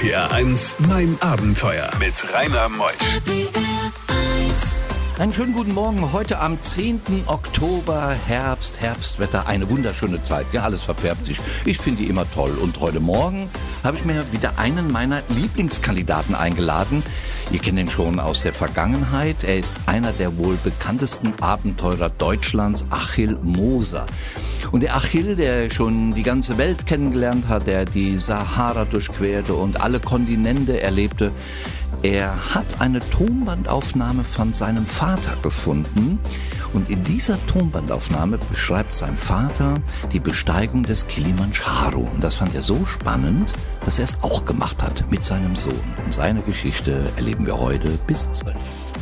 RPR 1, mein Abenteuer mit Rainer Meusch. Einen schönen guten Morgen. Heute am 10. Oktober, Herbst, Herbstwetter, eine wunderschöne Zeit. Ja, alles verfärbt sich. Ich finde die immer toll. Und heute Morgen habe ich mir wieder einen meiner Lieblingskandidaten eingeladen. Ihr kennt ihn schon aus der Vergangenheit. Er ist einer der wohl bekanntesten Abenteurer Deutschlands, Achill Moser. Und der Achill, der schon die ganze Welt kennengelernt hat, der die Sahara durchquerte und alle Kontinente erlebte, er hat eine Tonbandaufnahme von seinem Vater gefunden und in dieser Tonbandaufnahme beschreibt sein Vater die Besteigung des Kilimanjaro. Und das fand er so spannend, dass er es auch gemacht hat mit seinem Sohn. Und seine Geschichte erleben wir heute bis 12.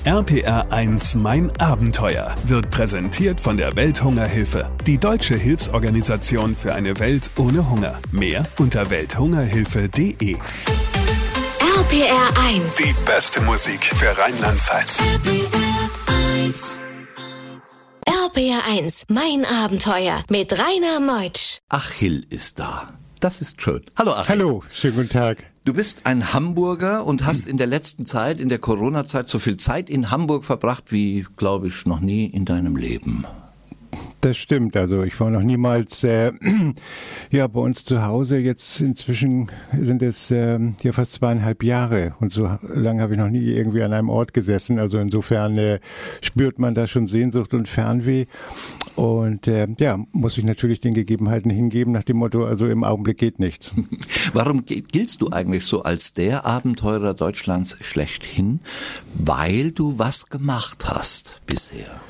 RPR 1 Mein Abenteuer wird präsentiert von der Welthungerhilfe, die deutsche Hilfsorganisation für eine Welt ohne Hunger. Mehr unter welthungerhilfe.de. RPR 1. Die beste Musik für Rheinland-Pfalz. RPR 1, mein Abenteuer mit Rainer Meutsch. Achill ist da. Das ist schön. Hallo Achill. Hallo, schönen guten Tag. Du bist ein Hamburger und hast in der letzten Zeit, in der Corona-Zeit, so viel Zeit in Hamburg verbracht wie, glaube ich, noch nie in deinem Leben. Das stimmt. Also ich war noch niemals äh, ja bei uns zu Hause. Jetzt inzwischen sind es äh, ja fast zweieinhalb Jahre und so lange habe ich noch nie irgendwie an einem Ort gesessen. Also insofern äh, spürt man da schon Sehnsucht und Fernweh und äh, ja muss ich natürlich den Gegebenheiten hingeben nach dem Motto: Also im Augenblick geht nichts. Warum giltst du eigentlich so als der Abenteurer Deutschlands schlechthin? Weil du was gemacht hast bisher.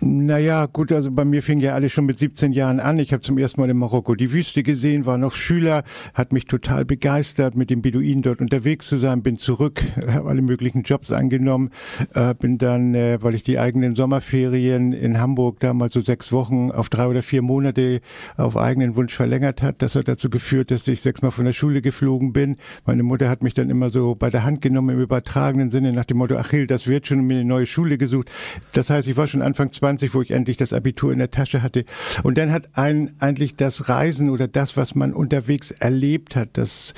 Naja, gut, also bei mir fing ja alles schon mit 17 Jahren an. Ich habe zum ersten Mal in Marokko die Wüste gesehen, war noch Schüler, hat mich total begeistert, mit den Beduinen dort unterwegs zu sein, bin zurück, habe alle möglichen Jobs angenommen, äh, bin dann, äh, weil ich die eigenen Sommerferien in Hamburg damals so sechs Wochen auf drei oder vier Monate auf eigenen Wunsch verlängert hat. Das hat dazu geführt, dass ich sechsmal von der Schule geflogen bin. Meine Mutter hat mich dann immer so bei der Hand genommen im übertragenen Sinne nach dem Motto, Achil, das wird schon, mir eine neue Schule gesucht. Das heißt, ich war schon Anfang 20, wo ich endlich das Abitur in der Tasche hatte. Und dann hat ein eigentlich das Reisen oder das, was man unterwegs erlebt hat, das,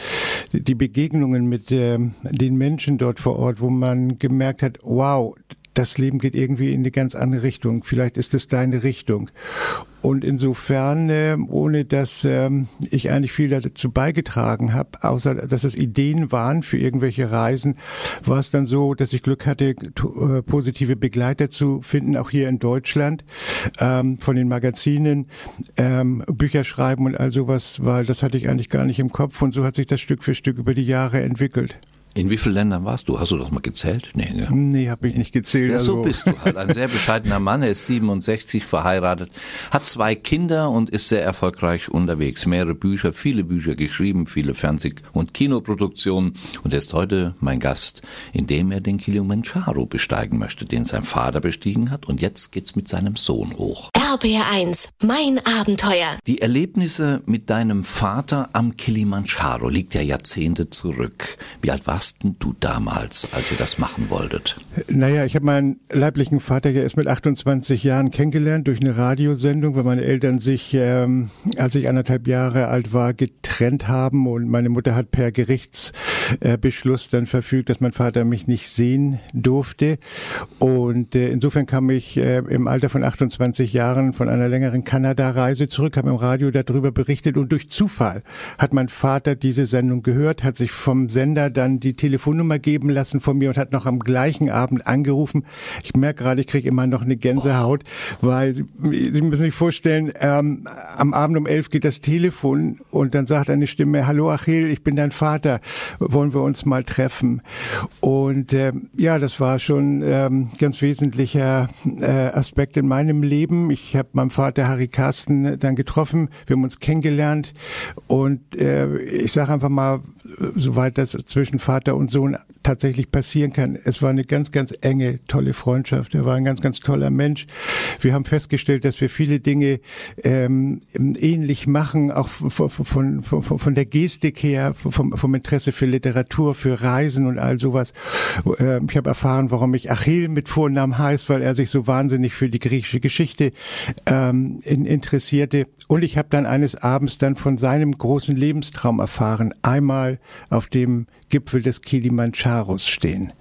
die Begegnungen mit äh, den Menschen dort vor Ort, wo man gemerkt hat, wow, das Leben geht irgendwie in eine ganz andere Richtung. Vielleicht ist es deine Richtung. Und insofern, äh, ohne dass ähm, ich eigentlich viel dazu beigetragen habe, außer dass es Ideen waren für irgendwelche Reisen, war es dann so, dass ich Glück hatte, äh, positive Begleiter zu finden, auch hier in Deutschland, ähm, von den Magazinen, ähm, Bücher schreiben und all sowas, weil das hatte ich eigentlich gar nicht im Kopf. Und so hat sich das Stück für Stück über die Jahre entwickelt. In wie vielen Ländern warst du? Hast du das mal gezählt? Nee, ne? nee habe ich nicht gezählt. Ja, so also. bist du halt. Ein sehr bescheidener Mann, er ist 67, verheiratet, hat zwei Kinder und ist sehr erfolgreich unterwegs. Mehrere Bücher, viele Bücher geschrieben, viele Fernseh- und Kinoproduktionen und er ist heute mein Gast, indem er den Kilimanjaro besteigen möchte, den sein Vater bestiegen hat und jetzt geht's mit seinem Sohn hoch. RBR1, mein Abenteuer. Die Erlebnisse mit deinem Vater am Kilimanjaro liegt ja Jahrzehnte zurück. Wie alt warst warst du damals, als ihr das machen wolltet? Naja, ich habe meinen leiblichen Vater ja erst mit 28 Jahren kennengelernt durch eine Radiosendung, weil meine Eltern sich, ähm, als ich anderthalb Jahre alt war, getrennt haben und meine Mutter hat per Gerichtsbeschluss äh, dann verfügt, dass mein Vater mich nicht sehen durfte. Und äh, insofern kam ich äh, im Alter von 28 Jahren von einer längeren Kanada-Reise zurück, habe im Radio darüber berichtet und durch Zufall hat mein Vater diese Sendung gehört, hat sich vom Sender dann die Telefonnummer geben lassen von mir und hat noch am gleichen Abend angerufen. Ich merke gerade, ich kriege immer noch eine Gänsehaut, weil Sie, Sie, müssen sich vorstellen, ähm, am Abend um elf geht das Telefon und dann sagt eine Stimme, hallo Achil, ich bin dein Vater, wollen wir uns mal treffen? Und äh, ja, das war schon ähm, ganz wesentlicher äh, Aspekt in meinem Leben. Ich habe meinen Vater Harry Carsten dann getroffen, wir haben uns kennengelernt und äh, ich sage einfach mal, soweit das zwischen Vater und Sohn tatsächlich passieren kann. Es war eine ganz, ganz enge, tolle Freundschaft. Er war ein ganz, ganz toller Mensch. Wir haben festgestellt, dass wir viele Dinge ähm, ähnlich machen, auch von, von, von, von der Gestik her, vom, vom Interesse für Literatur Literatur, für Reisen und all sowas. Äh, ich habe erfahren, warum ich Achill mit Vornamen heißt, weil er sich so wahnsinnig für die griechische Geschichte ähm, in, interessierte. Und ich habe dann eines Abends dann von seinem großen Lebenstraum erfahren, einmal auf dem Gipfel des Kilimandscharos stehen.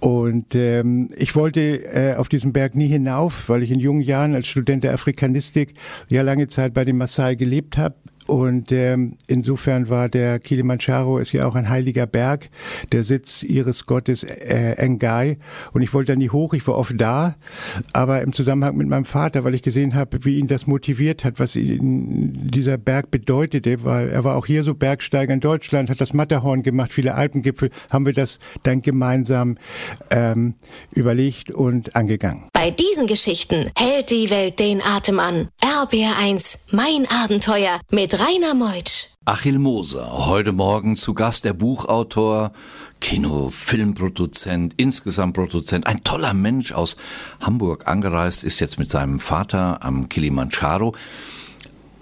Und ähm, ich wollte äh, auf diesen Berg nie hinauf, weil ich in jungen Jahren als Student der Afrikanistik ja lange Zeit bei den Maasai gelebt habe und ähm, insofern war der Kilimanjaro ist ja auch ein heiliger Berg, der Sitz ihres Gottes äh, Engai. Und ich wollte da nie hoch, ich war oft da, aber im Zusammenhang mit meinem Vater, weil ich gesehen habe, wie ihn das motiviert hat, was ihn dieser Berg bedeutete, weil er war auch hier so Bergsteiger in Deutschland, hat das Matterhorn gemacht, viele Alpengipfel, haben wir das dann gemeinsam ähm, überlegt und angegangen. Bei diesen Geschichten hält die Welt den Atem an. RBR1, mein Abenteuer mit Rainer Meutsch. Achil Moser, heute Morgen zu Gast, der Buchautor, Kino, Filmproduzent, insgesamt Produzent, ein toller Mensch aus Hamburg angereist, ist jetzt mit seinem Vater am Kilimanjaro.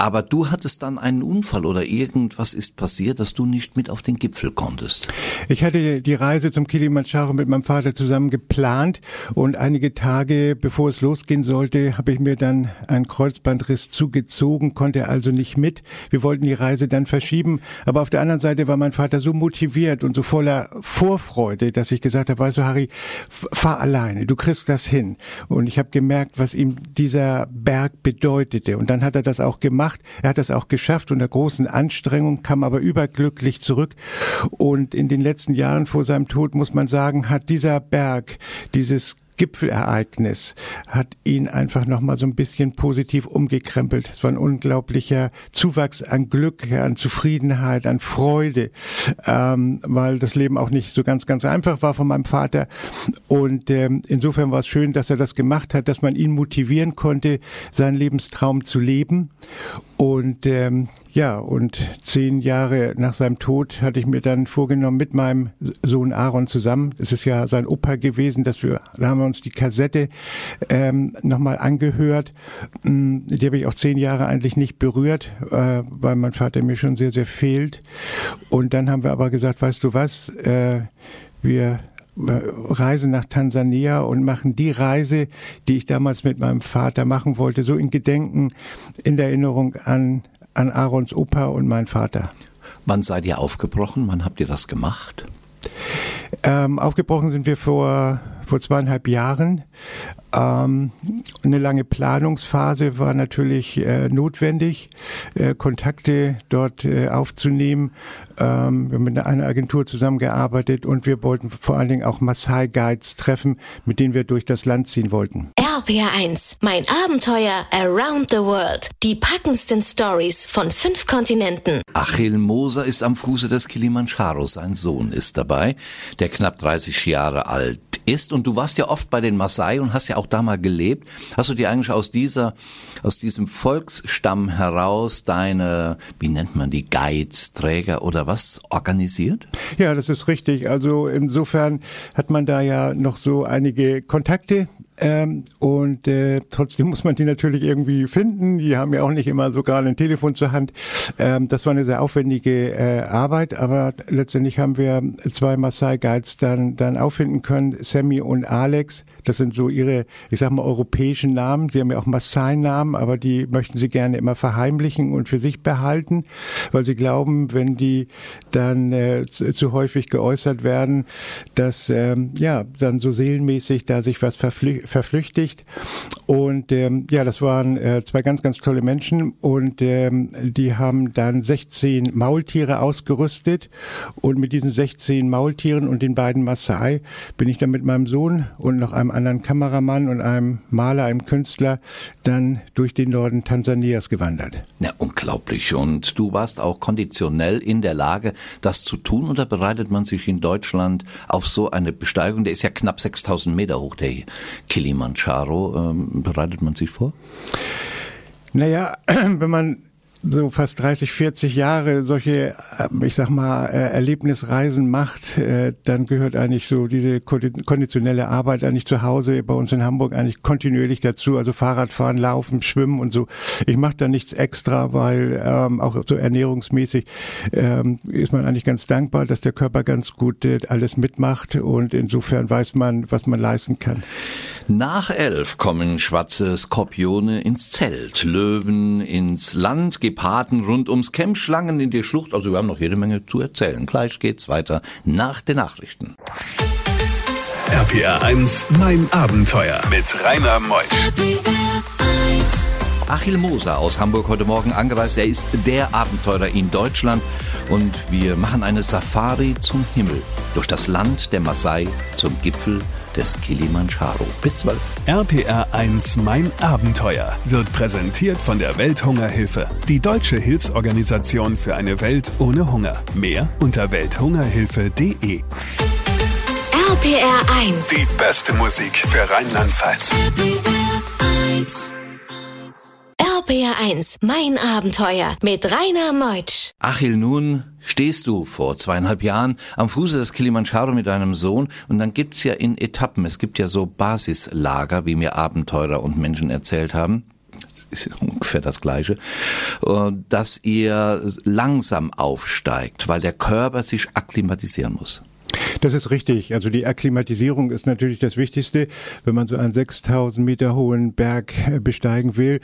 Aber du hattest dann einen Unfall oder irgendwas ist passiert, dass du nicht mit auf den Gipfel konntest. Ich hatte die Reise zum Kilimanjaro mit meinem Vater zusammen geplant und einige Tage bevor es losgehen sollte, habe ich mir dann einen Kreuzbandriss zugezogen, konnte also nicht mit. Wir wollten die Reise dann verschieben, aber auf der anderen Seite war mein Vater so motiviert und so voller Vorfreude, dass ich gesagt habe, weißt du Harry, fahr alleine, du kriegst das hin. Und ich habe gemerkt, was ihm dieser Berg bedeutete und dann hat er das auch gemacht gemacht. Er hat das auch geschafft unter großen Anstrengungen, kam aber überglücklich zurück. Und in den letzten Jahren vor seinem Tod, muss man sagen, hat dieser Berg, dieses Gipfelereignis hat ihn einfach nochmal so ein bisschen positiv umgekrempelt. Es war ein unglaublicher Zuwachs an Glück, an Zufriedenheit, an Freude, ähm, weil das Leben auch nicht so ganz, ganz einfach war von meinem Vater. Und ähm, insofern war es schön, dass er das gemacht hat, dass man ihn motivieren konnte, seinen Lebenstraum zu leben. Und ähm, ja, und zehn Jahre nach seinem Tod hatte ich mir dann vorgenommen, mit meinem Sohn Aaron zusammen, es ist ja sein Opa gewesen, dass wir, da haben wir uns die Kassette ähm, nochmal angehört. Mm, die habe ich auch zehn Jahre eigentlich nicht berührt, äh, weil mein Vater mir schon sehr, sehr fehlt. Und dann haben wir aber gesagt, weißt du was, äh, wir Reise nach Tansania und machen die Reise, die ich damals mit meinem Vater machen wollte, so in Gedenken, in der Erinnerung an, an Aarons Opa und meinen Vater. Wann seid ihr aufgebrochen? Wann habt ihr das gemacht? Ähm, aufgebrochen sind wir vor, vor zweieinhalb Jahren. Ähm, eine lange Planungsphase war natürlich äh, notwendig, äh, Kontakte dort äh, aufzunehmen. Ähm, wir haben mit einer Agentur zusammengearbeitet und wir wollten vor allen Dingen auch Maasai Guides treffen, mit denen wir durch das Land ziehen wollten. RPR1, mein Abenteuer around the world. Die packendsten Stories von fünf Kontinenten. Achil Moser ist am Fuße des Kilimanjaro. Sein Sohn ist dabei, der knapp 30 Jahre alt ist. Und du warst ja oft bei den Maasai und hast ja auch da mal gelebt. Hast du dir eigentlich aus dieser, aus diesem Volksstamm heraus deine, wie nennt man die, Guides, Träger oder was organisiert? Ja, das ist richtig. Also insofern hat man da ja noch so einige Kontakte ähm, und äh, trotzdem muss man die natürlich irgendwie finden. Die haben ja auch nicht immer so gerade ein Telefon zur Hand. Ähm, das war eine sehr aufwendige äh, Arbeit, aber letztendlich haben wir zwei Maasai Guides dann dann auffinden können, Sammy und Alex. Das sind so ihre, ich sag mal, europäischen Namen. Sie haben ja auch Maasai-Namen, aber die möchten sie gerne immer verheimlichen und für sich behalten, weil sie glauben, wenn die dann äh, zu, zu, häufig geäußert werden, dass ähm, ja dann so seelenmäßig da sich was verflü verflüchtigt. Und ähm, ja, das waren äh, zwei ganz, ganz tolle Menschen. Und ähm, die haben dann 16 Maultiere ausgerüstet. Und mit diesen 16 Maultieren und den beiden Maasai bin ich dann mit meinem Sohn und noch einem anderen Kameramann und einem Maler, einem Künstler dann durch den Norden Tansanias gewandert. Ja, unglaublich. Und du warst auch konditionell in der Lage, das zu tun? Oder bereitet man sich in Deutschland auf so eine Besteigung, der ist ja knapp 6000 Meter hoch, der Kilimanjaro, ähm, bereitet man sich vor? Naja, wenn man so fast 30, 40 Jahre solche, äh, ich sag mal, äh, Erlebnisreisen macht, äh, dann gehört eigentlich so diese konditionelle Arbeit eigentlich zu Hause bei uns in Hamburg eigentlich kontinuierlich dazu. Also Fahrradfahren, Laufen, Schwimmen und so. Ich mache da nichts extra, weil ähm, auch so ernährungsmäßig ähm, ist man eigentlich ganz dankbar, dass der Körper ganz gut äh, alles mitmacht und insofern weiß man, was man leisten kann. Nach elf kommen schwarze Skorpione ins Zelt, Löwen ins Land, Geparden rund ums Camp, Schlangen in die Schlucht. Also wir haben noch jede Menge zu erzählen. Gleich geht's weiter nach den Nachrichten. RPR 1, mein Abenteuer mit Rainer Meusch. Achil Moser aus Hamburg heute Morgen angereist. Er ist der Abenteurer in Deutschland und wir machen eine Safari zum Himmel, durch das Land der Maasai zum Gipfel des Kilimanjaro. Bis 12. RPR 1 Mein Abenteuer wird präsentiert von der Welthungerhilfe, die deutsche Hilfsorganisation für eine Welt ohne Hunger. Mehr unter welthungerhilfe.de. RPR 1. Die beste Musik für Rheinland-Pfalz. RPR 1, mein Abenteuer mit Rainer Meutsch. Achil, nun stehst du vor zweieinhalb Jahren am Fuße des Kilimanjaro mit deinem Sohn und dann gibt's ja in Etappen, es gibt ja so Basislager, wie mir Abenteurer und Menschen erzählt haben, ist ungefähr das Gleiche, äh, dass ihr langsam aufsteigt, weil der Körper sich akklimatisieren muss. Das ist richtig. Also die Akklimatisierung ist natürlich das Wichtigste, wenn man so einen 6000 Meter hohen Berg äh, besteigen will.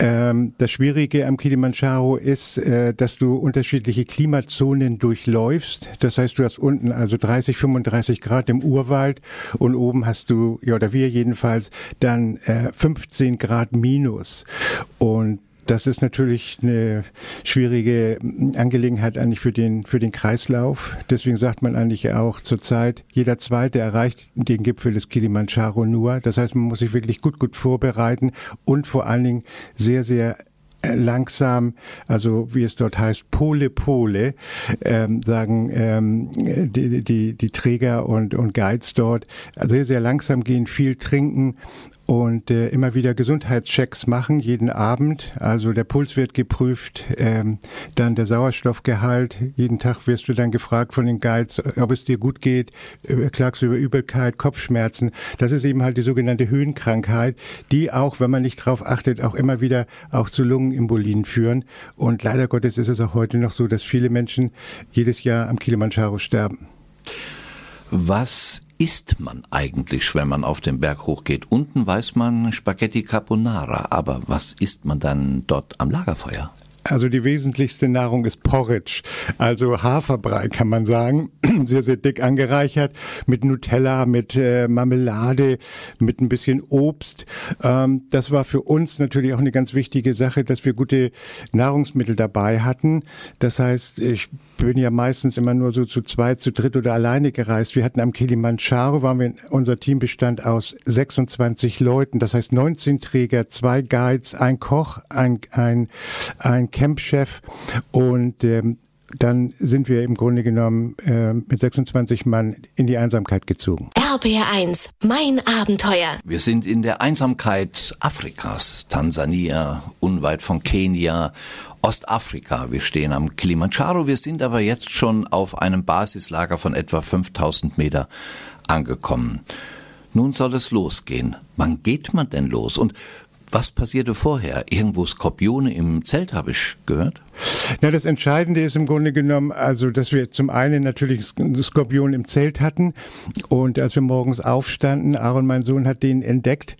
Ähm, das Schwierige am Kilimanjaro ist, äh, dass du unterschiedliche Klimazonen durchläufst. Das heißt, du hast unten also 30, 35 Grad im Urwald und oben hast du, ja, oder wir jedenfalls, dann äh, 15 Grad minus. Und das ist natürlich eine schwierige Angelegenheit eigentlich für den, für den Kreislauf. Deswegen sagt man eigentlich auch zurzeit, jeder Zweite erreicht den Gipfel des Kilimanjaro nur. Das heißt, man muss sich wirklich gut, gut vorbereiten und vor allen Dingen sehr, sehr langsam, also wie es dort heißt, Pole Pole, ähm, sagen ähm, die, die, die Träger und, und Guides dort, sehr, sehr langsam gehen, viel trinken und äh, immer wieder Gesundheitschecks machen, jeden Abend. Also der Puls wird geprüft, ähm, dann der Sauerstoffgehalt. Jeden Tag wirst du dann gefragt von den Guides, ob es dir gut geht, äh, klagst du über Übelkeit, Kopfschmerzen. Das ist eben halt die sogenannte Höhenkrankheit, die auch, wenn man nicht drauf achtet, auch immer wieder auch zu Lungenembolien führen. Und leider Gottes ist es auch heute noch so, dass viele Menschen jedes Jahr am Kilimanjaro sterben. Was isst man eigentlich, wenn man auf den Berg hochgeht? Unten weiß man Spaghetti Carbonara, aber was isst man dann dort am Lagerfeuer? Also die wesentlichste Nahrung ist Porridge, also Haferbrei kann man sagen, sehr, sehr dick angereichert mit Nutella, mit äh, Marmelade, mit ein bisschen Obst. Ähm, das war für uns natürlich auch eine ganz wichtige Sache, dass wir gute Nahrungsmittel dabei hatten. Das heißt, ich bin ja meistens immer nur so zu zweit, zu dritt oder alleine gereist. Wir hatten am Kilimanjaro, waren wir, unser Team bestand aus 26 Leuten, das heißt 19 Träger, zwei Guides, ein Koch, ein, ein, ein Campchef und ähm, dann sind wir im Grunde genommen äh, mit 26 Mann in die Einsamkeit gezogen. RBR1, mein Abenteuer. Wir sind in der Einsamkeit Afrikas, Tansania, unweit von Kenia Ostafrika. Wir stehen am Kilimanjaro. Wir sind aber jetzt schon auf einem Basislager von etwa 5000 Meter angekommen. Nun soll es losgehen. Wann geht man denn los? Und was passierte vorher? Irgendwo Skorpione im Zelt habe ich gehört? Na, das Entscheidende ist im Grunde genommen, also, dass wir zum einen natürlich Skorpion im Zelt hatten und als wir morgens aufstanden, Aaron, mein Sohn, hat den entdeckt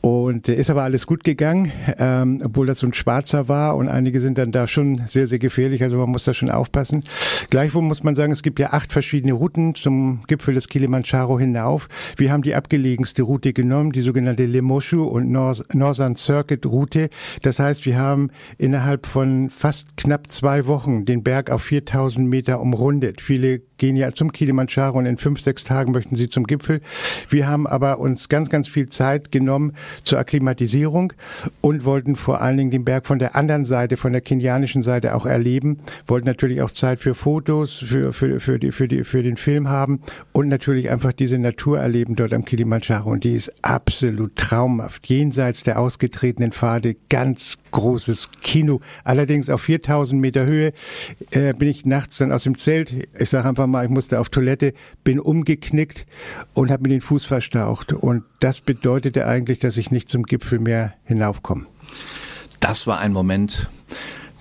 und ist aber alles gut gegangen, ähm, obwohl das so ein Schwarzer war und einige sind dann da schon sehr, sehr gefährlich, also man muss da schon aufpassen. Gleichwohl muss man sagen, es gibt ja acht verschiedene Routen zum Gipfel des Kilimanjaro hinauf. Wir haben die abgelegenste Route genommen, die sogenannte Lemoshu und Northern Circuit Route. Das heißt, wir haben innerhalb von fast knapp zwei Wochen den Berg auf 4000 Meter umrundet. Viele gehen ja zum Kilimanjaro und in fünf, sechs Tagen möchten sie zum Gipfel. Wir haben aber uns ganz, ganz viel Zeit genommen zur Akklimatisierung und wollten vor allen Dingen den Berg von der anderen Seite, von der kenianischen Seite auch erleben. Wollten natürlich auch Zeit für Fotos, für, für, für, die, für, die, für den Film haben und natürlich einfach diese Natur erleben dort am Kilimanjaro. Und die ist absolut traumhaft. Jenseits der ausgetretenen Pfade ganz großes Kino. Allerdings auf 4000 Meter Höhe äh, bin ich nachts dann aus dem Zelt, ich sage einfach mal, ich musste auf Toilette, bin umgeknickt und habe mir den Fuß verstaucht. Und das bedeutete eigentlich, dass ich nicht zum Gipfel mehr hinaufkomme. Das war ein Moment,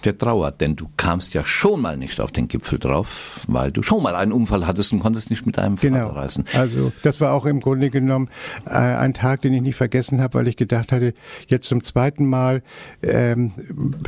der trauert, denn du kamst ja schon mal nicht auf den Gipfel drauf, weil du schon mal einen Unfall hattest und konntest nicht mit deinem genau. Vater reisen. Also das war auch im Grunde genommen äh, ein Tag, den ich nicht vergessen habe, weil ich gedacht hatte, jetzt zum zweiten Mal ähm,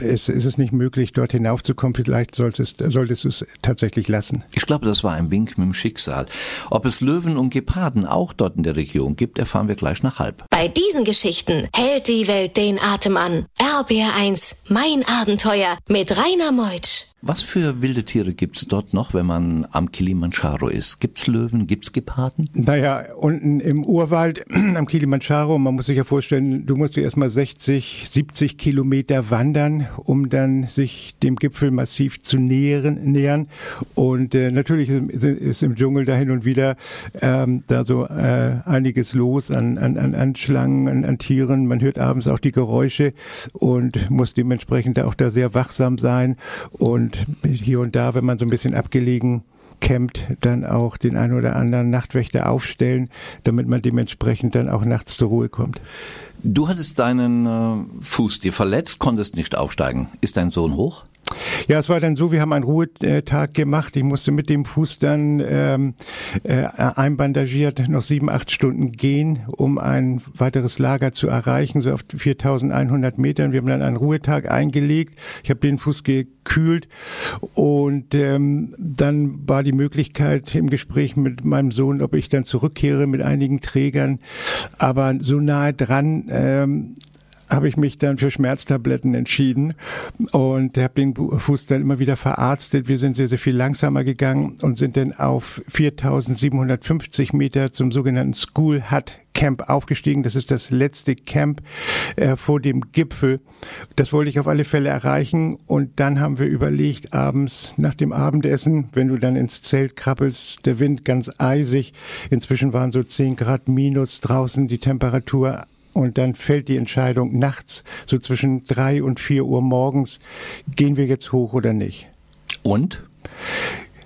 ist, ist es nicht möglich, dort hinaufzukommen. Vielleicht solltest, solltest du es tatsächlich lassen. Ich glaube, das war ein Wink mit dem Schicksal. Ob es Löwen und Geparden auch dort in der Region gibt, erfahren wir gleich nach halb. Bei diesen Geschichten hält die Welt den Atem an. RBR1, mein Abenteuer mit Rainer Meutsch. Was für wilde Tiere gibt's dort noch, wenn man am Kilimanjaro ist? Gibt's Löwen, gibt's Geparden? Naja, unten im Urwald am Kilimanjaro, man muss sich ja vorstellen, du musst ja erstmal 60, 70 Kilometer wandern, um dann sich dem Gipfelmassiv zu nähern. nähern. Und äh, natürlich ist, ist, im Dschungel da hin und wieder ähm, da so äh, einiges los an, an, an Schlangen, an, an Tieren. Man hört abends auch die Geräusche und muss dementsprechend auch da sehr wachsam sein. Und hier und da, wenn man so ein bisschen abgelegen campt, dann auch den einen oder anderen Nachtwächter aufstellen, damit man dementsprechend dann auch nachts zur Ruhe kommt. Du hattest deinen äh, Fuß dir verletzt, konntest nicht aufsteigen. Ist dein Sohn hoch? Ja, es war dann so, wir haben einen Ruhetag gemacht. Ich musste mit dem Fuß dann ähm, äh, einbandagiert noch sieben, acht Stunden gehen, um ein weiteres Lager zu erreichen, so auf 4100 Metern. Wir haben dann einen Ruhetag eingelegt. Ich habe den Fuß gekühlt und ähm, dann war die Möglichkeit im Gespräch mit meinem Sohn, ob ich dann zurückkehre mit einigen Trägern. Aber so nahe dran ähm, habe ich mich dann für Schmerztabletten entschieden und habe den Fuß dann immer wieder verarztet. Wir sind sehr, sehr viel langsamer gegangen und sind dann auf 4750 Meter zum sogenannten School Hut Camp aufgestiegen. Das ist das letzte Camp äh, vor dem Gipfel. Das wollte ich auf alle Fälle erreichen. Und dann haben wir überlegt, abends nach dem Abendessen, wenn du dann ins Zelt krabbelst, der Wind ganz eisig. Inzwischen waren so 10 Grad minus draußen die Temperatur und dann fällt die Entscheidung nachts, so zwischen drei und vier Uhr morgens, gehen wir jetzt hoch oder nicht. Und?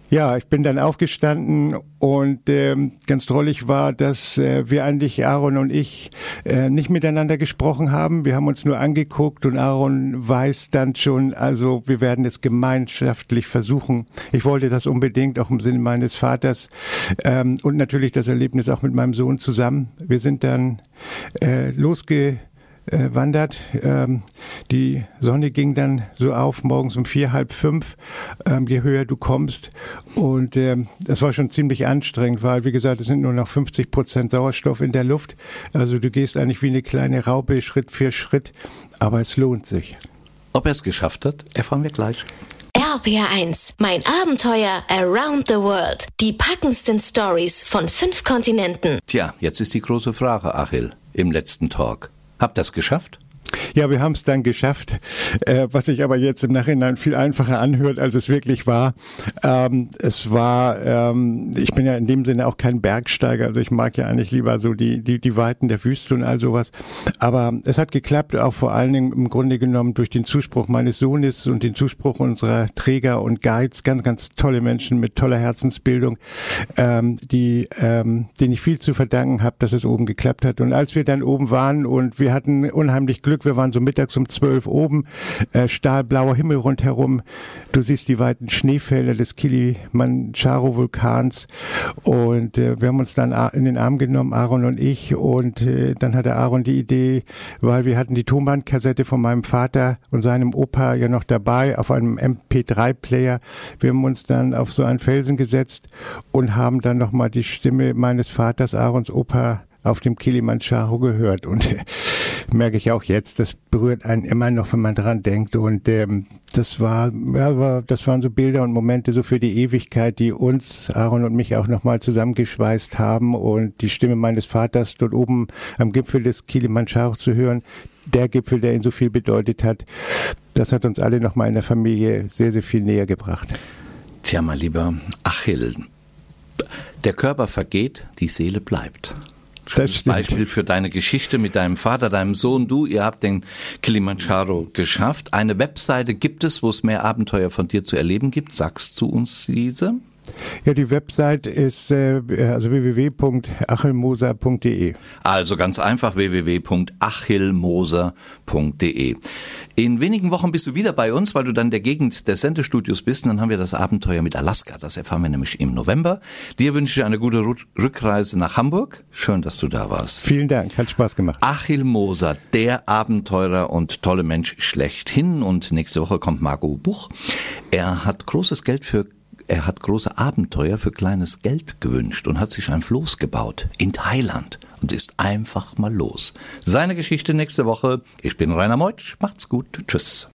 Ja, ich bin dann aufgestanden und ähm, ganz drollig war, dass äh, wir eigentlich, Aaron und ich, äh, nicht miteinander gesprochen haben. Wir haben uns nur angeguckt und Aaron weiß dann schon, also wir werden es gemeinschaftlich versuchen. Ich wollte das unbedingt, auch im Sinne meines Vaters ähm, und natürlich das Erlebnis auch mit meinem Sohn zusammen. Wir sind dann äh, losge äh, wandert. Ähm, die Sonne ging dann so auf, morgens um vier, halb fünf, ähm, je höher du kommst. Und ähm, das war schon ziemlich anstrengend, weil, wie gesagt, es sind nur noch 50 Prozent Sauerstoff in der Luft. Also du gehst eigentlich wie eine kleine Raupe Schritt für Schritt, aber es lohnt sich. Ob er es geschafft hat, erfahren wir gleich. RPR1, mein Abenteuer Around the World. Die packendsten Stories von fünf Kontinenten. Tja, jetzt ist die große Frage, Achil, im letzten Talk. Habt das geschafft? Ja, wir haben es dann geschafft, äh, was sich aber jetzt im Nachhinein viel einfacher anhört, als es wirklich war. Ähm, es war, ähm, ich bin ja in dem Sinne auch kein Bergsteiger, also ich mag ja eigentlich lieber so die, die, die Weiten der Wüste und all sowas. Aber es hat geklappt, auch vor allen Dingen im Grunde genommen durch den Zuspruch meines Sohnes und den Zuspruch unserer Träger und Guides, ganz, ganz tolle Menschen mit toller Herzensbildung, ähm, die, ähm, denen ich viel zu verdanken habe, dass es oben geklappt hat. Und als wir dann oben waren und wir hatten unheimlich Glück, wir waren so mittags um zwölf oben, äh, stahlblauer Himmel rundherum. Du siehst die weiten Schneefelder des Kilimanjaro-Vulkans und äh, wir haben uns dann in den Arm genommen, Aaron und ich und äh, dann hatte Aaron die Idee, weil wir hatten die Tonbandkassette von meinem Vater und seinem Opa ja noch dabei auf einem MP3-Player. Wir haben uns dann auf so einen Felsen gesetzt und haben dann nochmal die Stimme meines Vaters, Aarons Opa, auf dem Kilimanjaro gehört. Und merke ich auch jetzt. Das berührt einen immer noch, wenn man dran denkt. Und ähm, das war, ja, war, das waren so Bilder und Momente so für die Ewigkeit, die uns, Aaron und mich auch nochmal zusammengeschweißt haben. Und die Stimme meines Vaters dort oben am Gipfel des Kilimanjaro zu hören, der Gipfel, der ihn so viel bedeutet hat, das hat uns alle nochmal in der Familie sehr, sehr viel näher gebracht. Tja, mein lieber Achill, der Körper vergeht, die Seele bleibt. Das Beispiel für deine Geschichte mit deinem Vater, deinem Sohn, du, ihr habt den Kilimanjaro geschafft. Eine Webseite gibt es, wo es mehr Abenteuer von dir zu erleben gibt. Sagst du uns diese? Ja, die Website ist äh, also www.achilmoser.de. Also ganz einfach www.achilmoser.de. In wenigen Wochen bist du wieder bei uns, weil du dann der Gegend des Sendestudios bist. Und dann haben wir das Abenteuer mit Alaska. Das erfahren wir nämlich im November. Dir wünsche ich eine gute Rückreise nach Hamburg. Schön, dass du da warst. Vielen Dank, hat Spaß gemacht. Achil Moser, der Abenteurer und tolle Mensch schlechthin. Und nächste Woche kommt Marco Buch. Er hat großes Geld für er hat große Abenteuer für kleines Geld gewünscht und hat sich ein Floß gebaut in Thailand und ist einfach mal los. Seine Geschichte nächste Woche. Ich bin Rainer Meutsch. Macht's gut. Tschüss.